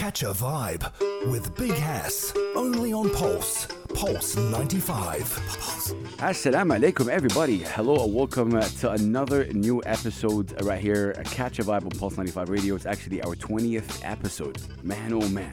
Catch a vibe with Big Hass. Only on Pulse. Pulse 95. Pulse. Assalamu alaikum, everybody. Hello and welcome to another new episode right here Catch a Vibe on Pulse 95 Radio. It's actually our 20th episode. Man, oh man.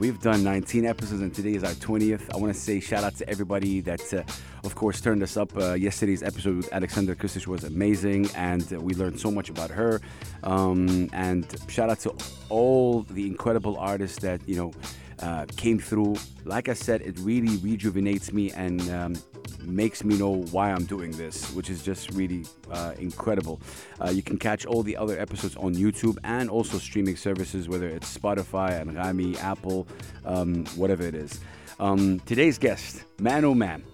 We've done 19 episodes and today is our 20th. I want to say shout out to everybody that, uh, of course, turned us up. Uh, yesterday's episode with Alexander Kustic was amazing and uh, we learned so much about her. Um, and shout out to all the incredible artists that, you know, uh, came through. Like I said, it really rejuvenates me and um, makes me know why I'm doing this, which is just really uh, incredible. Uh, you can catch all the other episodes on YouTube and also streaming services, whether it's Spotify, Anghami, Apple, um, whatever it is. Um, today's guest, man oh man.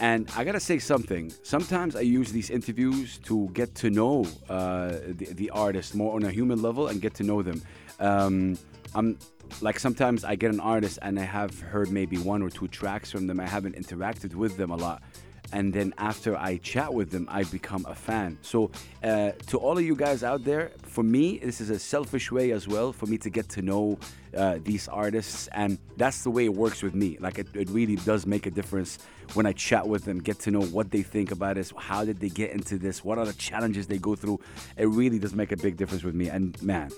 And I gotta say something. Sometimes I use these interviews to get to know uh, the, the artist more on a human level and get to know them. Um, I'm like sometimes I get an artist and I have heard maybe one or two tracks from them. I haven't interacted with them a lot. And then after I chat with them, I become a fan. So, uh, to all of you guys out there, for me, this is a selfish way as well for me to get to know uh, these artists. And that's the way it works with me. Like, it, it really does make a difference when I chat with them, get to know what they think about this, how did they get into this, what are the challenges they go through. It really does make a big difference with me. And man,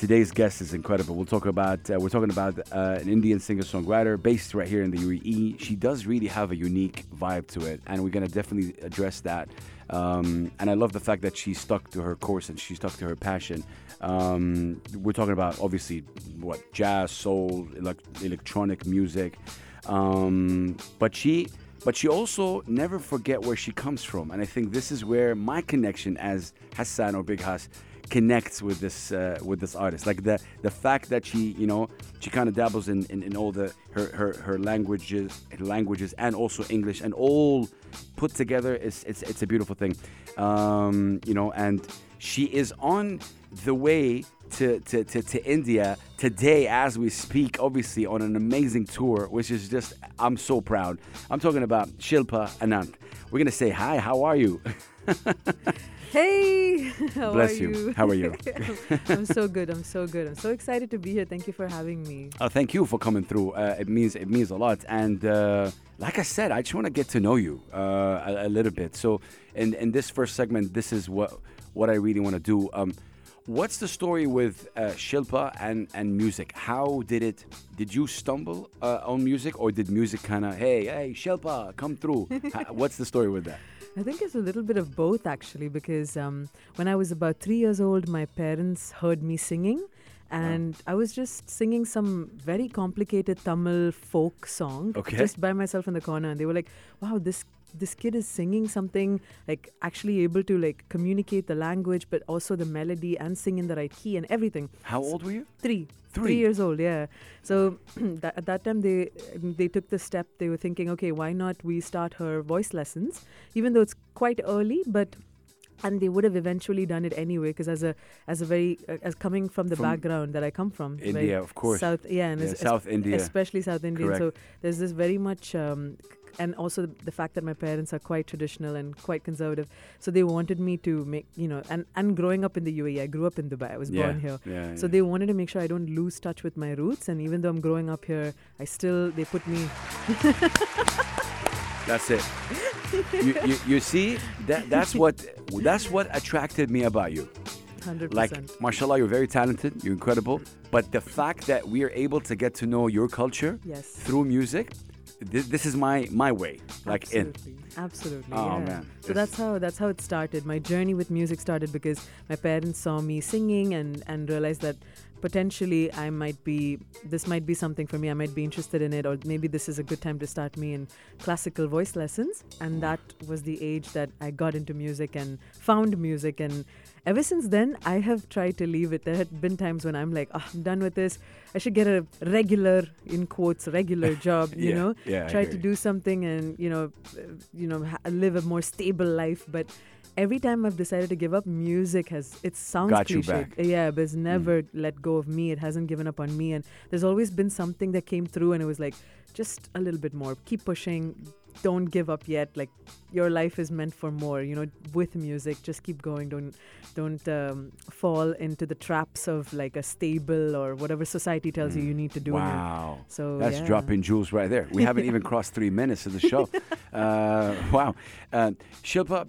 Today's guest is incredible. We'll talk about uh, we're talking about uh, an Indian singer-songwriter based right here in the UAE. She does really have a unique vibe to it, and we're gonna definitely address that. Um, and I love the fact that she stuck to her course and she stuck to her passion. Um, we're talking about obviously what jazz, soul, elect- electronic music, um, but she but she also never forget where she comes from and i think this is where my connection as hassan or big Hass connects with this uh, with this artist like the the fact that she you know she kind of dabbles in, in, in all the her, her her languages languages and also english and all put together is it's it's a beautiful thing um, you know and she is on the way to, to, to, to India today as we speak, obviously on an amazing tour, which is just, I'm so proud. I'm talking about Shilpa Ananth. We're going to say hi. How are you? Hey, how Bless are you. you? How are you? I'm so good. I'm so good. I'm so excited to be here. Thank you for having me. Uh, thank you for coming through. Uh, it means it means a lot. And uh, like I said, I just want to get to know you uh, a, a little bit. So in in this first segment, this is what what I really want to do. Um, what's the story with uh, Shilpa and and music? How did it? Did you stumble uh, on music, or did music kind of hey hey Shilpa come through? What's the story with that? I think it's a little bit of both actually, because um, when I was about three years old, my parents heard me singing. And I was just singing some very complicated Tamil folk song Okay. just by myself in the corner. And they were like, wow, this this kid is singing something like actually able to like communicate the language but also the melody and sing in the right key and everything How old were you? three Three. years old yeah so that, at that time they they took the step they were thinking okay why not we start her voice lessons even though it's quite early but and they would have eventually done it anyway because as a as a very uh, as coming from the From background that I come from India, of course. south yeah and Yeah, South India. especially South Indian Correct. so there's this very much um, and also the fact that my parents are quite traditional and quite conservative so they wanted me to make you know and and growing up in the UAE I grew up in Dubai I was yeah. born here Yeah, so yeah. they wanted to make sure I don't lose touch with my roots. And even though I'm growing up here, I still they put me. That's it. you, you, you see that that's what that's what attracted me about you. Hundred Like, percent. mashallah, you're very talented, you're incredible. But the fact that we are able to get to know your culture Yes. through music, this, this is my my way. Like absolutely, absolutely. Oh, yeah. man. So that's how that's how it started. My journey with music started because my parents saw me singing and and realized that potentially I might be this might be something for me. I might be interested in it, or maybe this is a good time to start me in classical voice lessons. And that was the age that I got into music and found music and. Ever since then, I have tried to leave it. There had been times when I'm like, oh, I'm done with this. I should get a regular, in quotes, regular job, you Yeah, know? yeah, Try to do something and, you know, you know, ha- live a more stable life. But every time I've decided to give up, music has it sounds Got you back. Mm. Yeah, but it's never let go of me. It hasn't given up on me, and there's always been something that came through, and it was like just a little bit more. Keep pushing. Don't give up yet. Like your life is meant for more. You know, with music, just keep going. Don't don't um, fall into the traps of like a stable or whatever society tells you you need to do. Wow. So That's yeah. dropping jewels right there. We haven't even crossed three minutes of the show. uh, wow. Uh, Shilpa,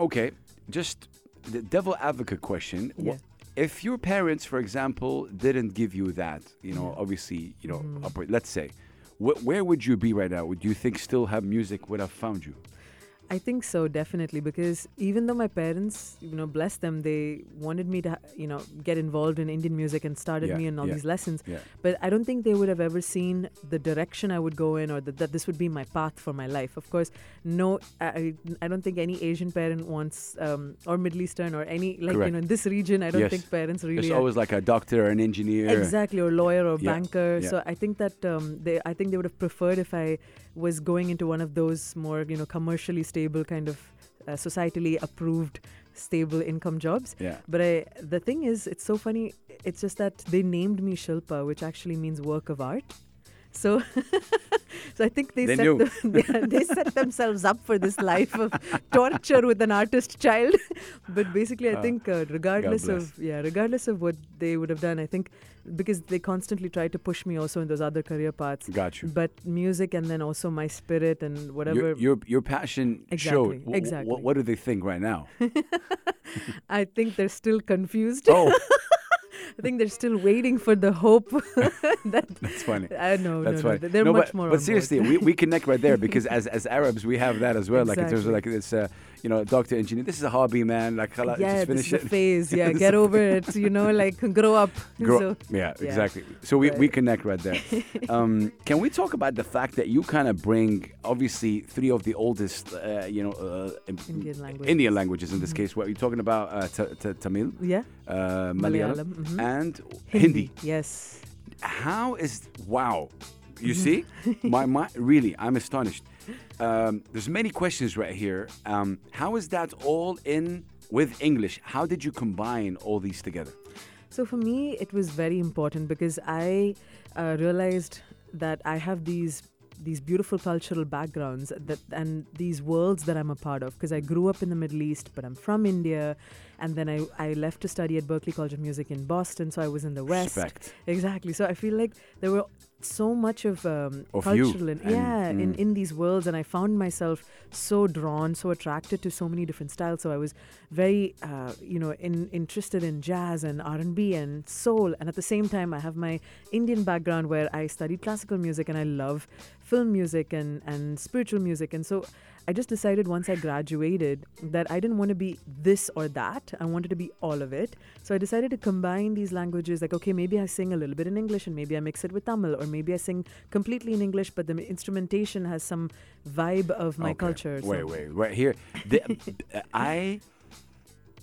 okay, just the devil advocate question. Yeah. If your parents, for example, didn't give you that, you know, Yeah. obviously, you know, upper, let's say, wh- where would you be right now? Would you think still have music would have found you? I think so, definitely, because even though my parents, you know, bless them, they wanted me to, you know, get involved in Indian music and started Yeah, me in all yeah. these lessons. Yeah. But I don't think they would have ever seen the direction I would go in or that, that this would be my path for my life. Of course, no, I, I don't think any Asian parent wants, um, or Middle Eastern or any, like, Correct. you know, in this region, I don't Yes. think parents really are- always like a doctor or an engineer. Exactly, or lawyer or banker. So I think that um, they, I think they would have preferred if I was going into one of those more, you know, commercially stable kind of uh, societally approved stable income jobs. Yeah. But I, the thing is, it's so funny. It's just that they named me Shilpa, which actually means work of art. So, so I think they, They set them- yeah, they set themselves up for this life of torture with an artist child. but basically, I Uh, think uh, regardless of yeah, regardless of what they would have done, I think because they constantly try to push me also in those other career paths. Got you. But music and then also my spirit and whatever. Your, your, your passion showed. Exactly, wh- exactly. what do they think right now? I think they're still confused. oh, I think they're still waiting for the hope that that's funny. I know. That's no, fine. no, they're no, much but, more. But seriously, we, we connect right there because as as Arabs we have that as well. Like in terms of like this, uh, you know, doctor engineer. This is a hobby, man. Like, khala, yeah, just this finish is it. phase. Yeah, get over it. You know, like grow up. Grow- So, yeah, yeah. exactly. So we, we connect right there. um, can we talk about the fact that you kind of bring obviously three of the oldest, uh, you know, uh, Indian languages. Indian languages in this Mhm. case. What are you're talking about? Uh, t- t- Tamil, yeah, uh, Malayalam, mhm. and Hindi. Yes. How is wow? You Mm-hmm. see, my my really, I'm astonished. Um, there's many questions right here. Um, how is that all in with English? How did you combine all these together? So for me, it was very important because I uh, realized that I have these these beautiful cultural backgrounds that and these worlds that I'm a part of because I grew up in the Middle East, but I'm from India, and then I, I left to study at Berklee College of Music in Boston, so I was in the West. Respect. Exactly. So I feel like there were so much of, um, Of cultural in, and- yeah in, mm. in these worlds, and I found myself so drawn, so attracted to so many different styles. So I was very uh, you know in, interested in jazz and R&B and soul, and at the same time I have my Indian background where I studied classical music and I love film music and and spiritual music, and so. I just decided once I graduated that I didn't want to be this or that. I wanted to be all of it. So I decided to combine these languages. Like, okay, maybe I sing a little bit in English and maybe I mix it with Tamil, or maybe I sing completely in English, but the instrumentation has some vibe of my Okay. culture. Wait, so- wait, right here. The, I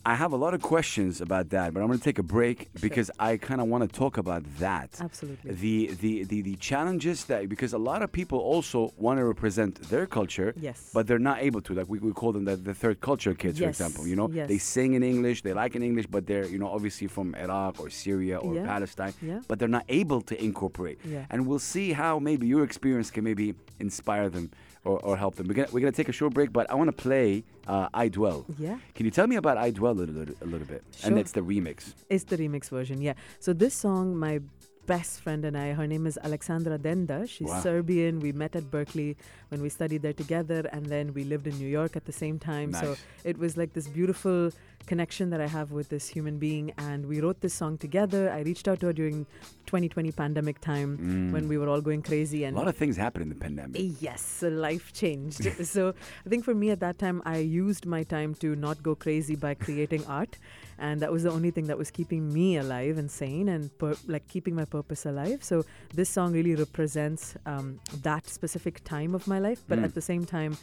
I have a lot of questions about that, but I'm going to take a break because I kind of want to talk about that. Absolutely. The, the the the challenges that because a lot of people also want to represent their culture, Yes. but they're not able to. Like we, we call them the, the third culture kids, for Yes, example. You know, yes. they sing in English, they like in English, but they're you know obviously from Iraq or Syria or Yeah. Palestine, Yeah. but they're not able to incorporate. Yeah. And we'll see how maybe your experience can maybe inspire them or, or help them. We're gonna, we're gonna take a short break, but I want to play uh, "I Dwell." Yeah. Can you tell me about "I Dwell" a little, a little bit? Sure. And it's the remix. It's the remix version, yeah. So this song, my best friend and I, her name is Alexandra Denda. She's Wow. Serbian. We met at Berklee when we studied there together, and then we lived in New York at the same time. So it was like this beautiful connection that I have with this human being, and we wrote this song together. I reached out to her during 2020 pandemic time mm. when we were all going crazy, And A lot of things happened in the pandemic. Yes, life changed. so I think for me at that time, I used my time to not go crazy by creating art, and that was the only thing that was keeping me alive and sane, and pur- like keeping my purpose alive. So this song really represents um, that specific time of my life, but Mm. at the same time.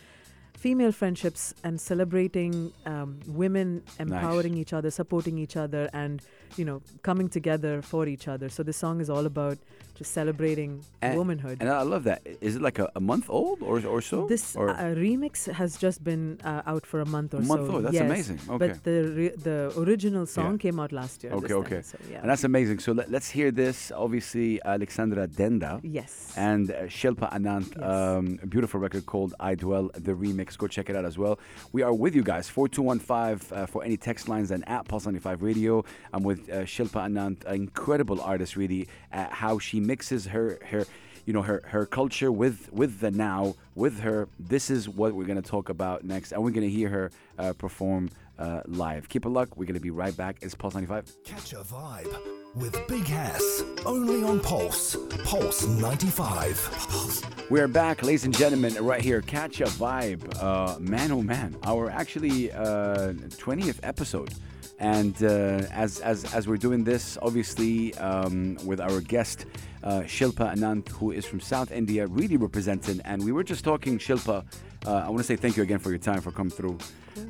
Female friendships and celebrating um, women empowering each other, supporting each other, and you know coming together for each other. So this song is all about just celebrating And- womanhood. And I love that. Is it like a, a month old or or so? this or uh, remix has just been uh, out for a month or a month so. old. That's yes. amazing. Okay. But the re- the original song Yeah. came out last year. Okay, okay. time, so, yeah. And that's amazing. So let, us hear this. Obviously, Alexandra Denda. yes. and uh, Shilpa Ananth, Yes. um, a beautiful record called I Dwell, the remix. Go check it out as well. We are with you guys, 4215 uh, for any text lines and at Pulse 95 Radio. I'm with uh, Shilpa Ananth, an incredible artist, really, uh, how she mixes her, her you know, her, her culture with, with the now, with her. This is what we're going to talk about next, and we're going to hear her uh, perform uh, live. Keep it luck. We're going to be right back. It's Pulse 95. Catch a vibe with Big Hass. Only on Pulse. Pulse 95. Pulse. We are back, ladies and gentlemen, right here. Catch a vibe. Uh, man, oh man, our actually uh, 20th episode. And uh, as, as, as we're doing this, obviously, um, with our guest, uh, Shilpa Ananth, who is from South India, really representing. And we were just talking, Shilpa. Uh, I want to say thank you again for your time for coming through.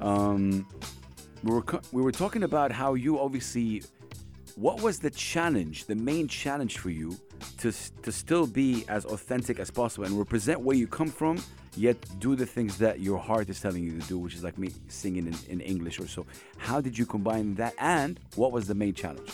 Um, we were co- we were talking about how you obviously what was the challenge the main challenge for you to to still be as authentic as possible and represent where you come from yet do the things that your heart is telling you to do which is like me singing in, in english or so? How did you combine that and what was the main challenge?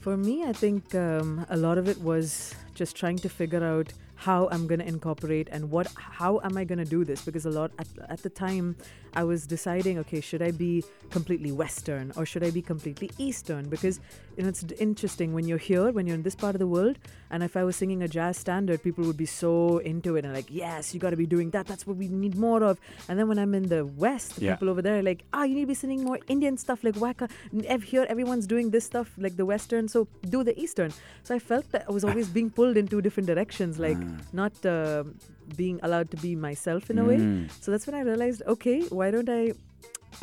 For me, I think um, a lot of it was just trying to figure out how I'm going to incorporate and what how am I going to do this? Because a lot at, at the time I was deciding okay should I be completely western or should I be completely eastern? Because you know it's interesting when you're here when you're in this part of the world and if I was singing a jazz standard people would be so into it and like yes you got to be doing that that's what we need more of and then when I'm in the west the Yeah. people over there are like ah you need to be singing more Indian stuff like waka here everyone's doing this stuff like the western so do the eastern so I felt that I was always being pulled in two different directions like not uh, being allowed to be myself in a way Mm. so that's when I realized okay why don't I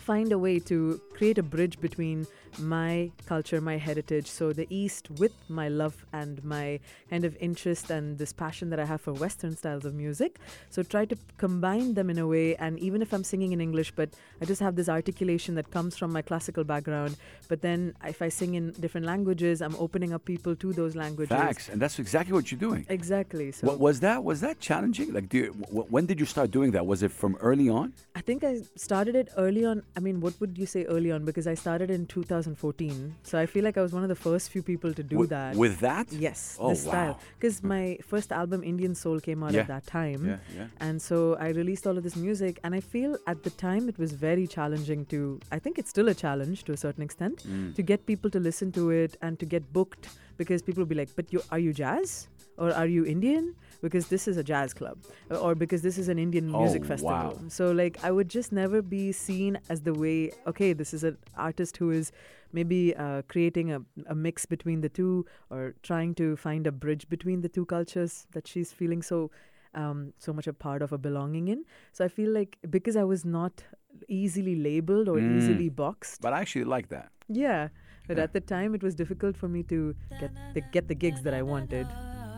find a way to create a bridge between my culture, my heritage. So the East with my love and my kind of interest and this passion that I have for Western styles of music. So try to combine them in a way. And even if I'm singing in English, but I just have this articulation that comes from my classical background. But then if I sing in different languages, I'm opening up people to those languages. facts and that's exactly what you're doing Exactly. So what was that was that challenging like do you, w- when did you start doing that was it from early on I think I started it early on. I mean, what would you say early on? Because I started in 2014. So I feel like I was one of the first few people to do Wi- that. with that yes, Oh, this style. wow. Because my first album, Indian Soul, came out Yeah. at that time. yeah yeah And so I released all of this music, and I feel at the time it was very challenging to, I think it's still a challenge to a certain extent, Mm. to get people to listen to it and to get booked because people will be like, but you, are you jazz? Or are you Indian? Because this is a jazz club, or- because this is an Indian music Oh, festival. wow. So, like, I would just never be seen as the way, okay, this is an artist who is maybe uh, creating a, a mix between the two or trying to find a bridge between the two cultures that she's feeling so um, so much a part of or belonging in. So I feel like because I was not easily labeled or Mm. easily boxed, but i actually like that yeah. But Yeah. at the time, it was difficult for me to get the get the gigs that I wanted.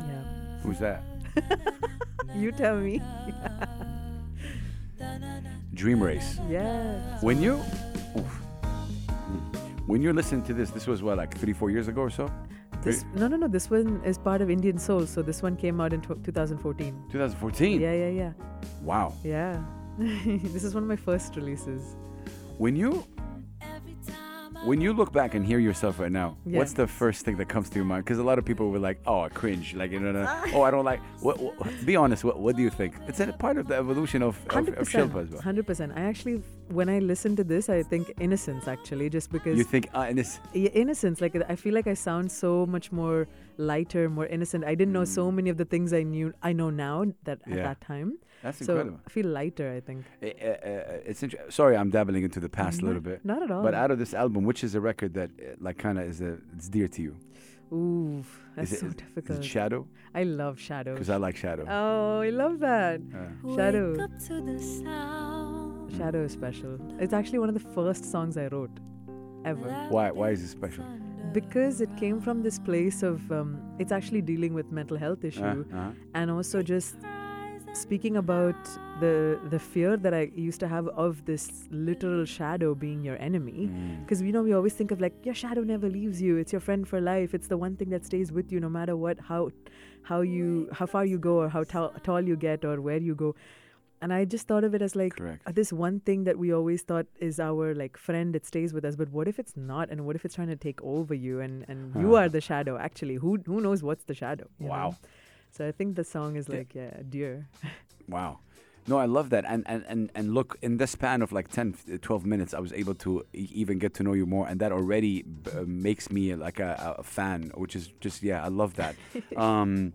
Yeah, who's that you tell me. dream race Yeah. When you, oof. when you're listening to this, this was what like three, four years ago or so. This no no no. This one is part of Indian Soul. So this one came out in tw 2014. 2014. Yeah yeah yeah Wow. yeah. this is one of my first releases. When you, when you look back and hear yourself right now, Yeah. what's the first thing that comes to your mind? Because a lot of people were like, "Oh, I cringe," like you know, no, oh, I don't like. What, what, be honest. What, what do you think? It's a part of the evolution of of, of. Shilpa as well. Hundred percent. I actually, when I listen to this, I think innocence actually, just because You think, ah, and this, Yeah, innocence. Like I feel like I sound so much more lighter, more innocent. I didn't know so many of the things I knew. I know now that at Mm. Yeah. that time. That's so incredible. I feel lighter. I think. Eh, eh, it's inter- sorry, I'm dabbling into the past a little bit. Not at all. But out of this album, which is a record that uh, like kind of is a, it's dear to you? Ooh, that's is it, so is- difficult. Is it Shadow? I love shadow. Because I like Shadow. Oh, I love that. Uh, Shadow. Wake up to the sound. Shadow is special. It's actually one of the first songs I wrote, ever. why? Why is it special? Because it came from this place of, um, it's actually dealing with mental health issue Uh, uh, and also just speaking about the the fear that I used to have of this literal shadow being your enemy. Mm. Because you know we always think of like your shadow never leaves you. It's your friend for life. It's the one thing that stays with you no matter what how how you how far you go or how tall, tall you get or where you go. And I just thought of it as like Correct. uh, this one thing that we always thought is our like friend that stays with us. But what if it's not? And what if it's trying to take over you and and you are the shadow? Actually, who who knows what's the shadow? you know? So I think the song is like yeah, dear. Wow. No, I love that. And, and, and, and look, in the span of like 10, 12 minutes, I was able to even get to know you more. And that already b- uh, makes me like a, a fan, which is just, yeah, I love that. um,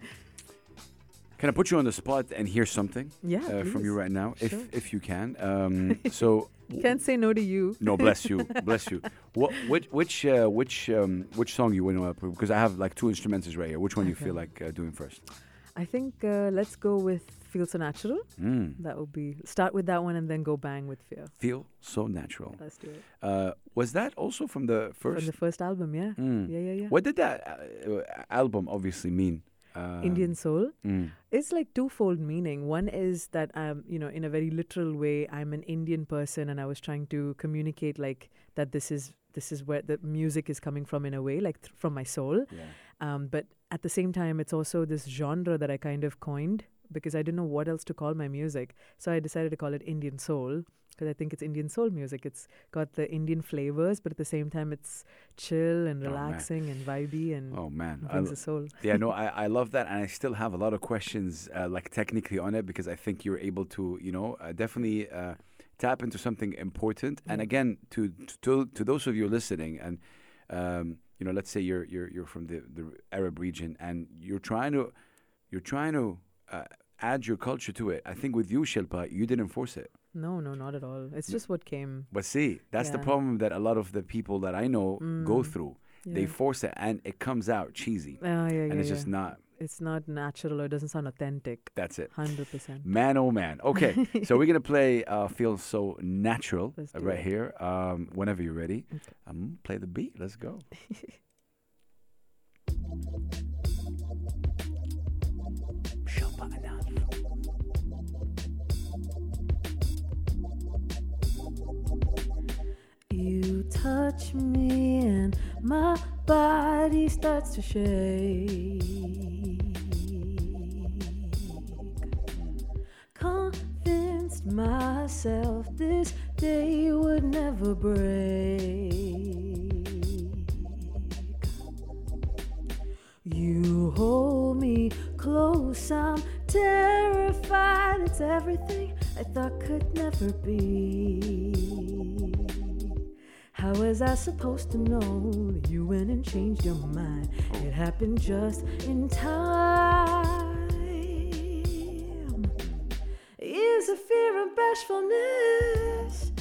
can I put you on the spot and hear something Yeah, uh, from you right now, if, Sure. if you can? Um, so, Can't say no to you. no, bless you, bless you. What, which, which, uh, which, um, which song you want to up? Because I have like two instrumentals right here. Which one you feel like uh, doing first? I think uh, let's go with Feel So Natural. Mm. That would be start with that one and then go bang with Fear. Feel so natural. Let's do it. Uh, was that also from the first? From the first album, yeah. Mm. Yeah, yeah, yeah. What did that uh, album obviously mean? Um, Indian Soul. Mm. It's like twofold meaning. One is that I'm, you know, in a very literal way, I'm an Indian person, and I was trying to communicate like that. This is this is where the music is coming from in a way, like th- from my soul. Yeah. Um, but at the same time, it's also this genre that I kind of coined because I didn't know what else to call my music. So I decided to call it Indian Soul because I think it's Indian soul music. It's got the Indian flavors, but at the same time, it's chill and Oh, relaxing and vibey and Oh man, I, brings l- the soul. yeah, no, I, I love that, and I still have a lot of questions, uh, like technically on it, because I think you're able to, you know, uh, definitely uh, tap into something important. And again, to to to those of you listening, and um, you know, let's say you're you're you're from the the Arab region, and you're trying to you're trying to uh, add your culture to it. I think with you, Shilpa, you didn't force it. No, no, not at all. It's just what came. But see, that's the problem that a lot of the people that I know go Mm. through. Yeah. They force it, and it comes out cheesy, Ah, yeah, yeah, and it's yeah. just not. It's not natural or it doesn't sound authentic. That's it. Hundred percent. Man, oh man. Okay, so we're gonna play uh, "Feel So Natural" right it. here. Um, whenever you're ready, Okay. um, play the beat. Let's go. You touch me and my body starts to shake. Convinced myself this day would never break. You hold me close, I'm terrified. It's everything I thought could never be. How was I supposed to know you went and changed your mind? It happened just in time. Bashfulness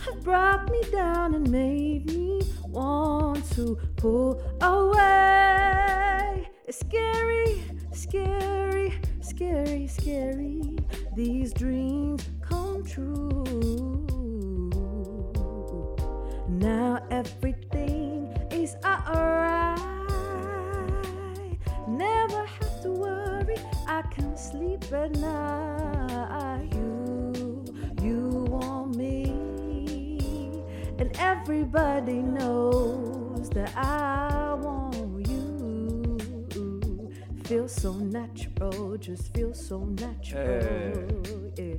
have brought me down and made me want to pull away. It's scary, scary, scary, scary. These dreams come true. Now everything is alright. Never have to worry. I can sleep at night. Everybody knows that I want you. Feels so natural, just feels so natural. Yeah.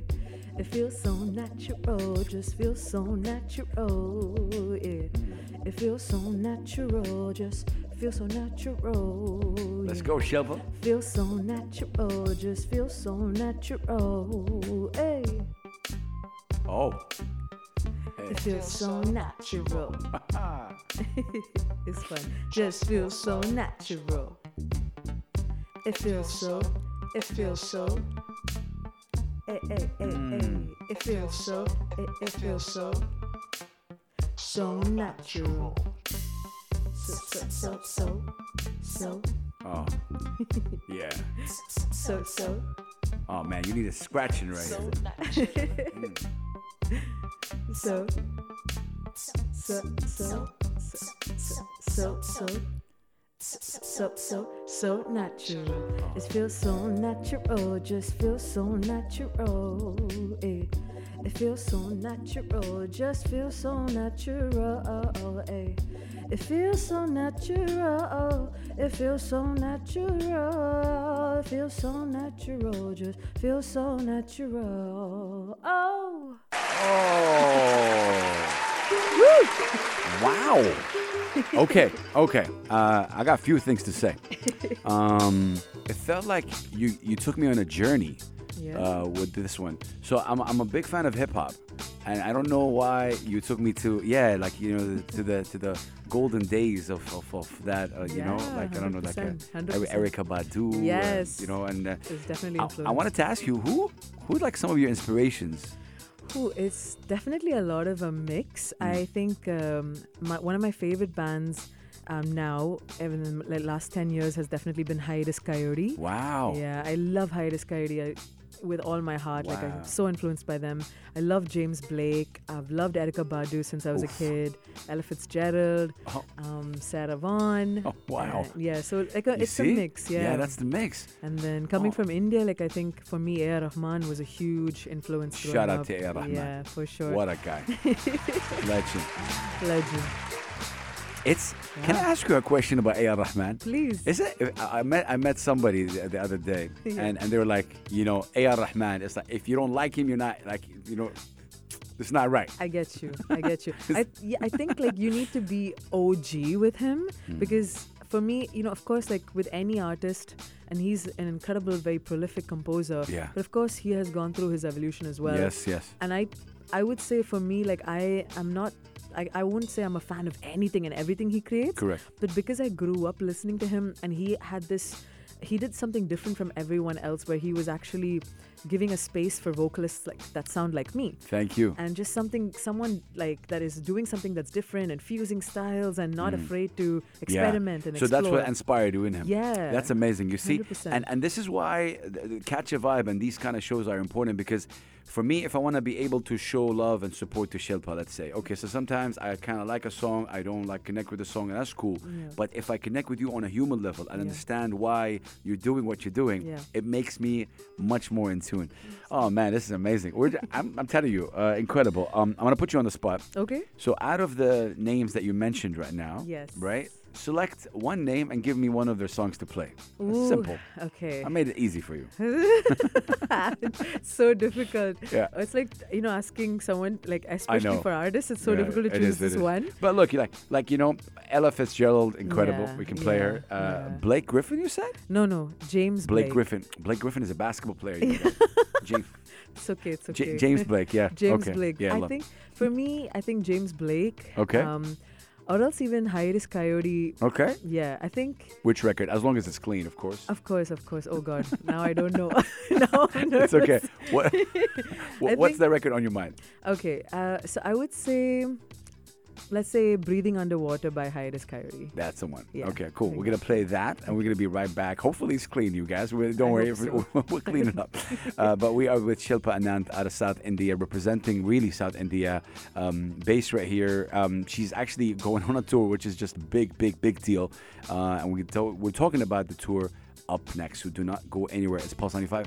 It feels so natural, just feels so natural. Yeah. It feels so natural, just feels so natural. Let's yeah. go, Shilpa. Feels so natural, just feels so natural. Hey, Oh. It feels so natural. it's fun. Just feels so natural. It feels so. It feels so. Hey, hey, hey, hey. It feels so. It, it feels so. So natural. So, so, so, so, so, Oh. Yeah. so, so. Oh man, you need a scratching right here. So, hmm. So, so, so, so, so, so. so so so natural. It feels so natural, just feels so natural. Eh. It feels so natural, just feels so natural. Eh. It feels so natural. It feels so natural. It feels so natural, just feels so natural. Oh. Oh. Wow. Okay, okay. Uh, I got a few things to say. Um, it felt like you, you took me on a journey Yeah. uh, with this one. So I'm, I'm a big fan of hip hop, and I don't know why you took me to yeah, like you know, to the to the golden days of of, of that. Uh, you know, like I don't know, like uh, 100%, Eri- 100%. Erykah Badu. uh, Yes. you know, and uh, It's definitely I. I wanted to ask you who who like some of your inspirations. Ooh, it's definitely a lot of a mix. Mm. I think um, my, one of my favorite bands um, now, even in the last 10 years, has definitely been Hiatus Kaiyote. Wow. Yeah, I love Hiatus Kaiyote I, with all my heart. Like, I'm so influenced by them. I love James Blake. I've loved Erykah Badu since I was Oof. a kid. Ella Fitzgerald, Oh. um, Sarah Vaughan. Oh, wow. Uh, yeah, so like a, it's see? a mix. Yeah. yeah, that's the mix. and then coming Oh. from India, like I think for me, A.R. Rahman was a huge influence. Shout out up. to A.R. Rahman. Yeah, for sure. What a guy. Legend. Legend. It's. Can I ask you a question about A.R. Rahman? Please. Is it? I met I met somebody the, the other day, Yeah. and, and they were like, you know, A.R. Rahman. It's like if you don't like him, you're not like you know, it's not right. I get you. I get you. I, yeah, I think like you need to be OG with him Hmm. because for me, you know, of course, like with any artist, and he's an incredible, very prolific composer. Yeah. But of course, he has gone through his evolution as well. yes, yes. And I, I would say for me, like I am not. I, I wouldn't say I'm a fan of anything and everything he creates. Correct. But because I grew up listening to him and he had this, he did something different from everyone else where he was actually giving a space for vocalists like that sound like me Thank you. and just something someone like that is doing something that's different and fusing styles and not afraid to experiment and Mm. so explore. that's what inspired you in him. Yeah. That's amazing. You see, 100%. and and this is why the Catch a Vibe and these kind of shows are important because for me, if I want to be able to show love and support to Shilpa, let's say, okay, so sometimes I kind of like a song, I don't like connect with the song, and that's cool. Yeah. But if I connect with you on a human level and Yeah. understand why you're doing what you're doing, Yeah. it makes me much more in tune. Oh man, this is amazing. We're, I'm, I'm telling you, uh, incredible. Um, I'm gonna put you on the spot. okay So out of the names that you mentioned right now, Yes. right? Select one name and give me one of their songs to play. Ooh, simple. okay I made it easy for you. so difficult Yeah. it's like you know asking someone like especially for artists it's so Yeah, difficult to choose is, this one But look, like like you know, Ella Fitzgerald, incredible. Yeah, we can play her. Uh, yeah. Blake Griffin, you said? no no james Blake, blake, Griffin. Blake Griffin is a basketball player. you know. James, it's okay it's J- okay James Blake, yeah. James okay. Blake. Yeah, I think for me, I think James Blake. Okay. Um, or else even Hiatus Kaiyote. Okay. Yeah, I think. Which record? As long as it's clean, of course. Of course, of course. Oh God, now I don't know. now I'm It's okay. What, what what's the record on your mind? Okay, uh, so I would say, let's say "Breathing Underwater" by Hiatus Kaiyote. That's the one. Yeah, okay, cool. We're gonna play that, and we're gonna be right back. Hopefully, it's clean, you guys. We, don't I worry, hope we're, we're cleaning up. Uh, but we are with Shilpa Ananth out of South India, representing really South India, um, based right here. Um, she's actually going on a tour, which is just a big, big, big deal. Uh, and we to- we're talking about the tour up next. So do not go anywhere. It's Pulse 95.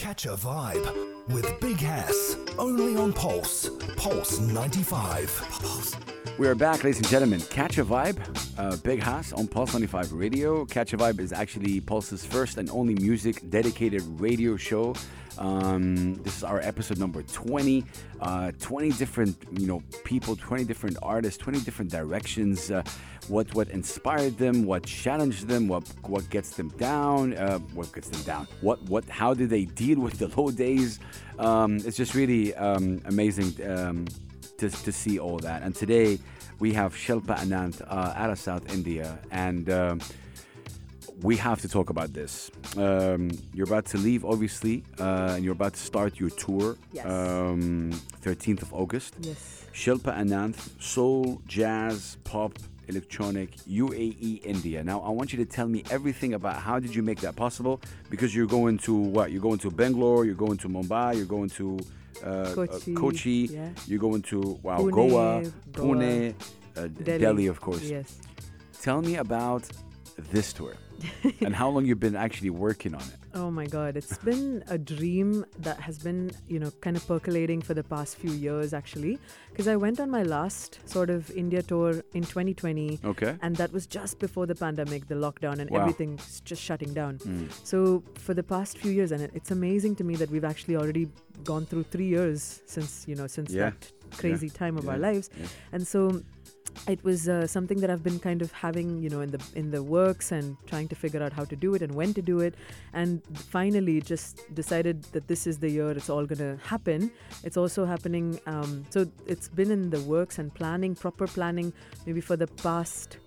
Catch a vibe with Big Hass. Only on Pulse. Pulse 95. Pulse. We are back, ladies and gentlemen. Catch a Vibe, uh, Big Hass on Pulse 95 Radio. Catch a Vibe is actually Pulse's first and only music dedicated radio show. Um, this is our episode number 20. Uh, 20 different, you know, people, 20 different artists, 20 different directions. Uh, what what inspired them? What challenged them? What what gets them down? Uh, what gets them down? What what? How did they deal with the low days? Um, it's just really um, amazing. Um, to, to see all that. And today we have Shilpa Ananth uh, out of South India, and um, we have to talk about this. Um, you're about to leave, obviously, uh, and you're about to start your tour. Yes. Um, 13th of August. Yes. Shilpa Ananth, soul, jazz, pop, electronic, UAE, India. Now, I want you to tell me everything about how did you make that possible? Because you're going to what? You're going to Bangalore, you're going to Mumbai, you're going to uh, uh, Kochi, Kochi, yeah. you're going to wow, Pune, Goa, Goa, Pune, uh, Delhi. Delhi. of course. Yes. Tell me about this tour and how long you've been actually working on it. Oh my God, it's been a dream that has been, you know, kind of percolating for the past few years actually. Because I went on my last sort of India tour in 2020, Okay. and that was just before the pandemic, the lockdown, and Wow. everything's just shutting down. Mm. So for the past few years, and it's amazing to me that we've actually already gone through three years since, you know, since Yeah. that crazy time of our lives. Yeah. And so it was uh, something that I've been kind of having, you know, in the in the works and trying to figure out how to do it and when to do it. And finally, just decided that this is the year it's all gonna happen. It's also happening. Um, so it's been in the works and planning, proper planning, maybe for the past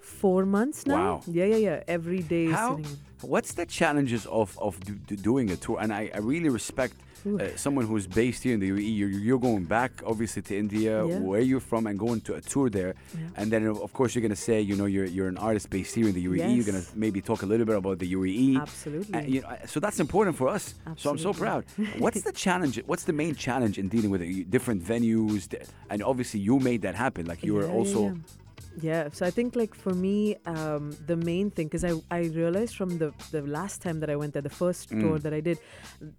four months now. Wow. Yeah, yeah, yeah. Every day. How- sitting- What's the challenges of of do, do- doing a tour? And I, I really respect uh, someone who's based here in the UAE. You're, you're going back, obviously, to India, Yeah. where you're from, and going to a tour there. Yeah. And then, of course, you're gonna say, you know, you're you're an artist based here in the UAE. You're gonna maybe talk a little bit about the UAE. Absolutely. Uh, you know, so that's important for us. So I'm so proud. What's the challenge? What's the main challenge in dealing with it? different venues? And obviously, you made that happen. Like you were Yeah, yeah, also. Yeah. So I think like for me, um, the main thing because I, I realized from the the last time that I went there, the first Mm. tour that I did,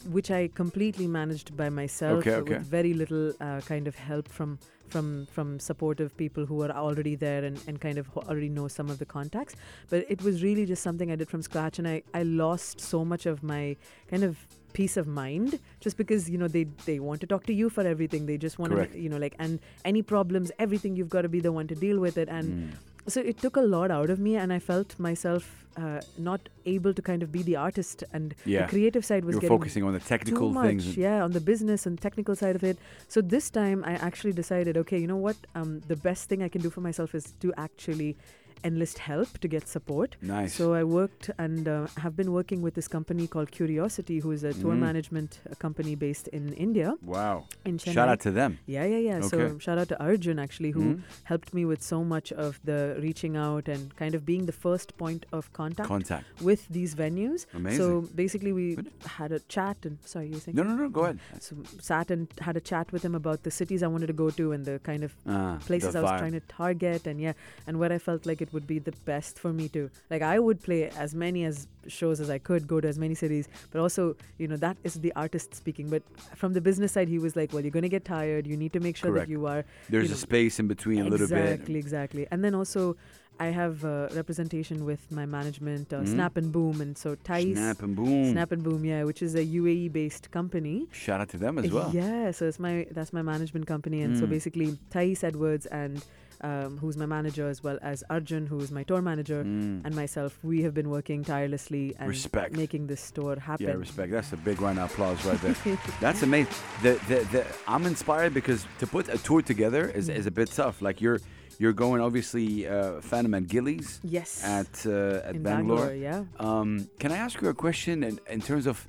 which I completely managed by myself Okay, okay. with very little uh, kind of help from from from supportive people who are already there and, and kind of already know some of the contacts. But it was really just something I did from scratch, and I I lost so much of my kind of peace of mind just because you know they they want to talk to you for everything they just want Correct. to you know like and any problems everything you've got to be the one to deal with it and Mm. So it took a lot out of me and i felt myself uh, not able to kind of be the artist and Yeah. the creative side was You're getting focusing on the too technical much things. yeah on the business and technical side of it so this time i actually decided okay you know what um, the best thing i can do for myself is to actually enlist help to get support Nice. so I worked and uh, have been working with this company called Curiosity, who is a tour Mm. management uh, company based in India, wow. in Chennai. Shout out to them. Yeah, yeah, yeah. So shout out to Arjun actually, who Mhm. helped me with so much of the reaching out and kind of being the first point of contact Contact. with these venues. Amazing. So basically, we Good. had a chat and sorry, you were saying. no, no, no. Go ahead. So sat and had a chat with him about the cities I wanted to go to and the kind of Ah, places I was vibe. trying to target and yeah, and where I felt like it would be the best for me to like I would play as many as shows as I could, go to as many cities, but also you know that is the artist speaking. But from the business side, he was like, well, you're gonna get tired. You need to make sure Correct. that you are There's you a space in between a little exactly, bit. exactly. exactly. And then also. I have uh, representation with my management, uh, Mhm. Snap and Boom, and so Thais, Snap and boom. Snap and Boom, yeah, which is a UAE-based company. Shout out to them as well. Yeah, so it's my that's my management company, and so Mm. basically Thais Edwards and um, who's my manager as well as Arjun, who is my tour manager, Mm. and myself. We have been working tirelessly and Respect. making this tour happen. Yeah, respect. That's a big round of applause right there. That's amazing. The, the, the, I'm inspired because to put a tour together is, is a bit tough. Like you're you're going obviously uh, Fandom and Gilly's yes, at uh, at in Bangalore. yeah. Um, can I ask you a question in, in terms of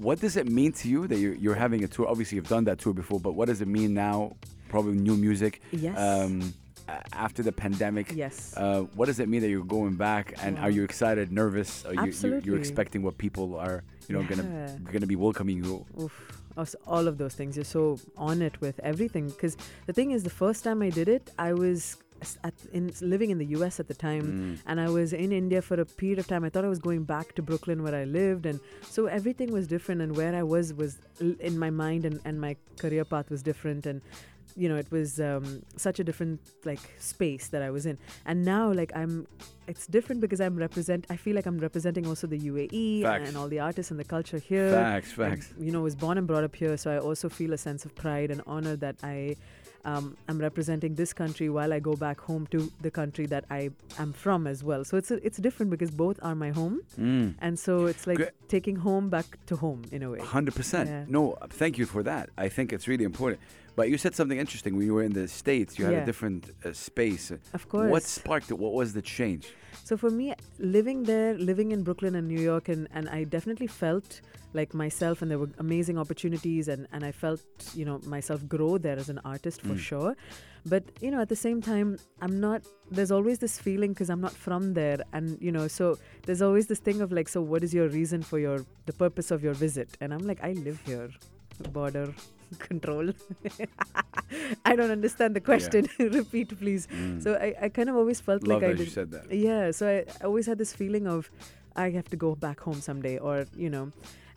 what does it mean to you that you're, you're having a tour? Obviously, you've done that tour before, but what does it mean now? Probably new music. Yes. Um, after the pandemic. Yes. Uh, what does it mean that you're going back? And Wow. are you excited, nervous? Are you, you're, Absolutely. you're expecting what people are, you know, Yeah. gonna gonna be welcoming you? Oof. All of those things. You're so on it with everything. Because the thing is, the first time I did it, I was at, in living in the U.S. at the time, Mm. and I was in India for a period of time. I thought I was going back to Brooklyn where I lived, and so everything was different. And where I was was in my mind, and, and my career path was different, and you know it was um, such a different like space that I was in. And now like I'm, it's different because I'm represent. I feel like I'm representing also the UAE Facts. and all the artists and the culture here. Facts, I, facts. you know, was born and brought up here, so I also feel a sense of pride and honor that I um, am representing this country while I go back home to the country that I am from as well. So it's it's different because both are my home, Mm. and so it's like taking home back to home in a way. Hundred percent. No, thank you for that. I think it's really important. But you said something interesting when you were in the states. You had a different uh, space. Of course. What sparked it? What was the change? So for me, living there, living in Brooklyn and New York, and, and I definitely felt like myself, and there were amazing opportunities, and, and I felt, you know, myself grow there as an artist for Mm. sure. But, you know, at the same time, I'm not, there's always this feeling because I'm not from there. And, you know, so there's always this thing of like, so what is your reason for your, the purpose of your visit? And I'm like, I live here, border. control. I don't understand the question. Repeat, please. Mm. So I, I kind of always felt Love like I that you said that. Yeah, so I, I always had this feeling of I have to go back home someday, or you know,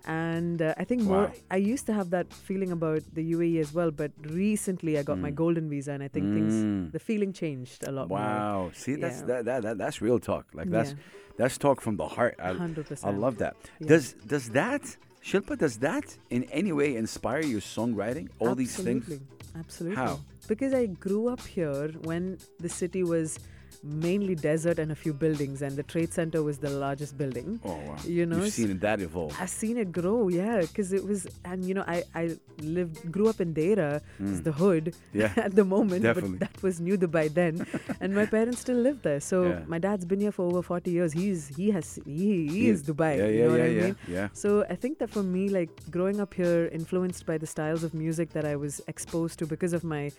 and uh, I think more. I used to have that feeling about the UAE as well, but recently I got my Mm. golden visa, and I think Mm. things the feeling changed a lot Wow. See, that's Yeah. that, that, that that's real talk. Like more. that's that's talk from the heart. I, yeah, hundred I love that. Yeah. Does does that Shilpa does that in any way inspire your songwriting? All these things. Absolutely. Absolutely. How? Because I grew up here when the city was mainly desert and a few buildings, and the trade center was the largest building. Oh wow. You know, You've seen that evolve. I've seen it grow, yeah, because it was, and you know, I I lived, grew up in it's Mm. the hood Yeah. at the moment, Definitely. but that was New Dubai then, and my parents still live there. So Yeah. my dad's been here for over forty years. He's he has he, he Yeah. is Dubai. Yeah, you yeah, know yeah, what I mean? yeah. So I think that for me, like growing up here, influenced by the styles of music that I was exposed to because of my,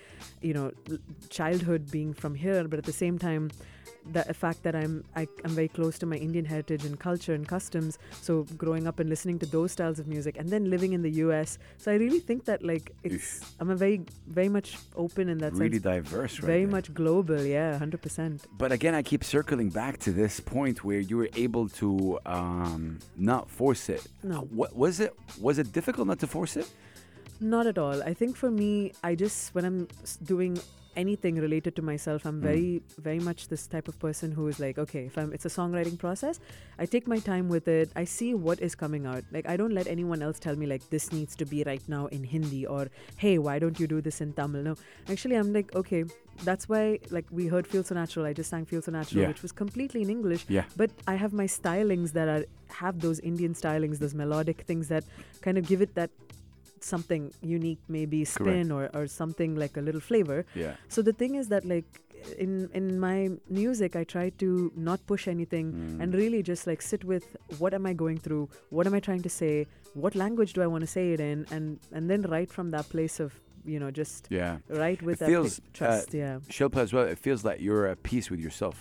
you know, childhood being from here, but at the same time, the fact that I'm I, I'm very close to my Indian heritage and culture and customs. So growing up and listening to those styles of music, and then living in the U.S. So I really think that like it's I'm a very very much open in that Really diverse, right? very there. much global, yeah, hundred percent. But again, I keep circling back to this point where you were able to um, not force it. No. What was it? Was it difficult not to force it? Not at all. I think for me, I just when I'm doing anything related to myself, I'm Mm. very, very much this type of person who is like, okay, if I'm, it's a songwriting process, I take my time with it. I see what is coming out. Like I don't let anyone else tell me like this needs to be right now in Hindi or hey, why don't you do this in Tamil? No, actually, I'm like, okay, that's why like we heard Feel So Natural. I just sang Feel So Natural, Yeah. which was completely in English. Yeah. But I have my stylings that are have those Indian stylings, those melodic things that kind of give it that something unique, maybe spin or, or something like a little flavor. Yeah. So the thing is that like in in my music, I try to not push anything Mm. and really just like sit with what am I going through, what am I trying to say, what language do I want to say it in, and and then write from that place of you know just Yeah. write with It that feels, big trust. yeah, Shilpa as well. It feels like you're at peace with yourself,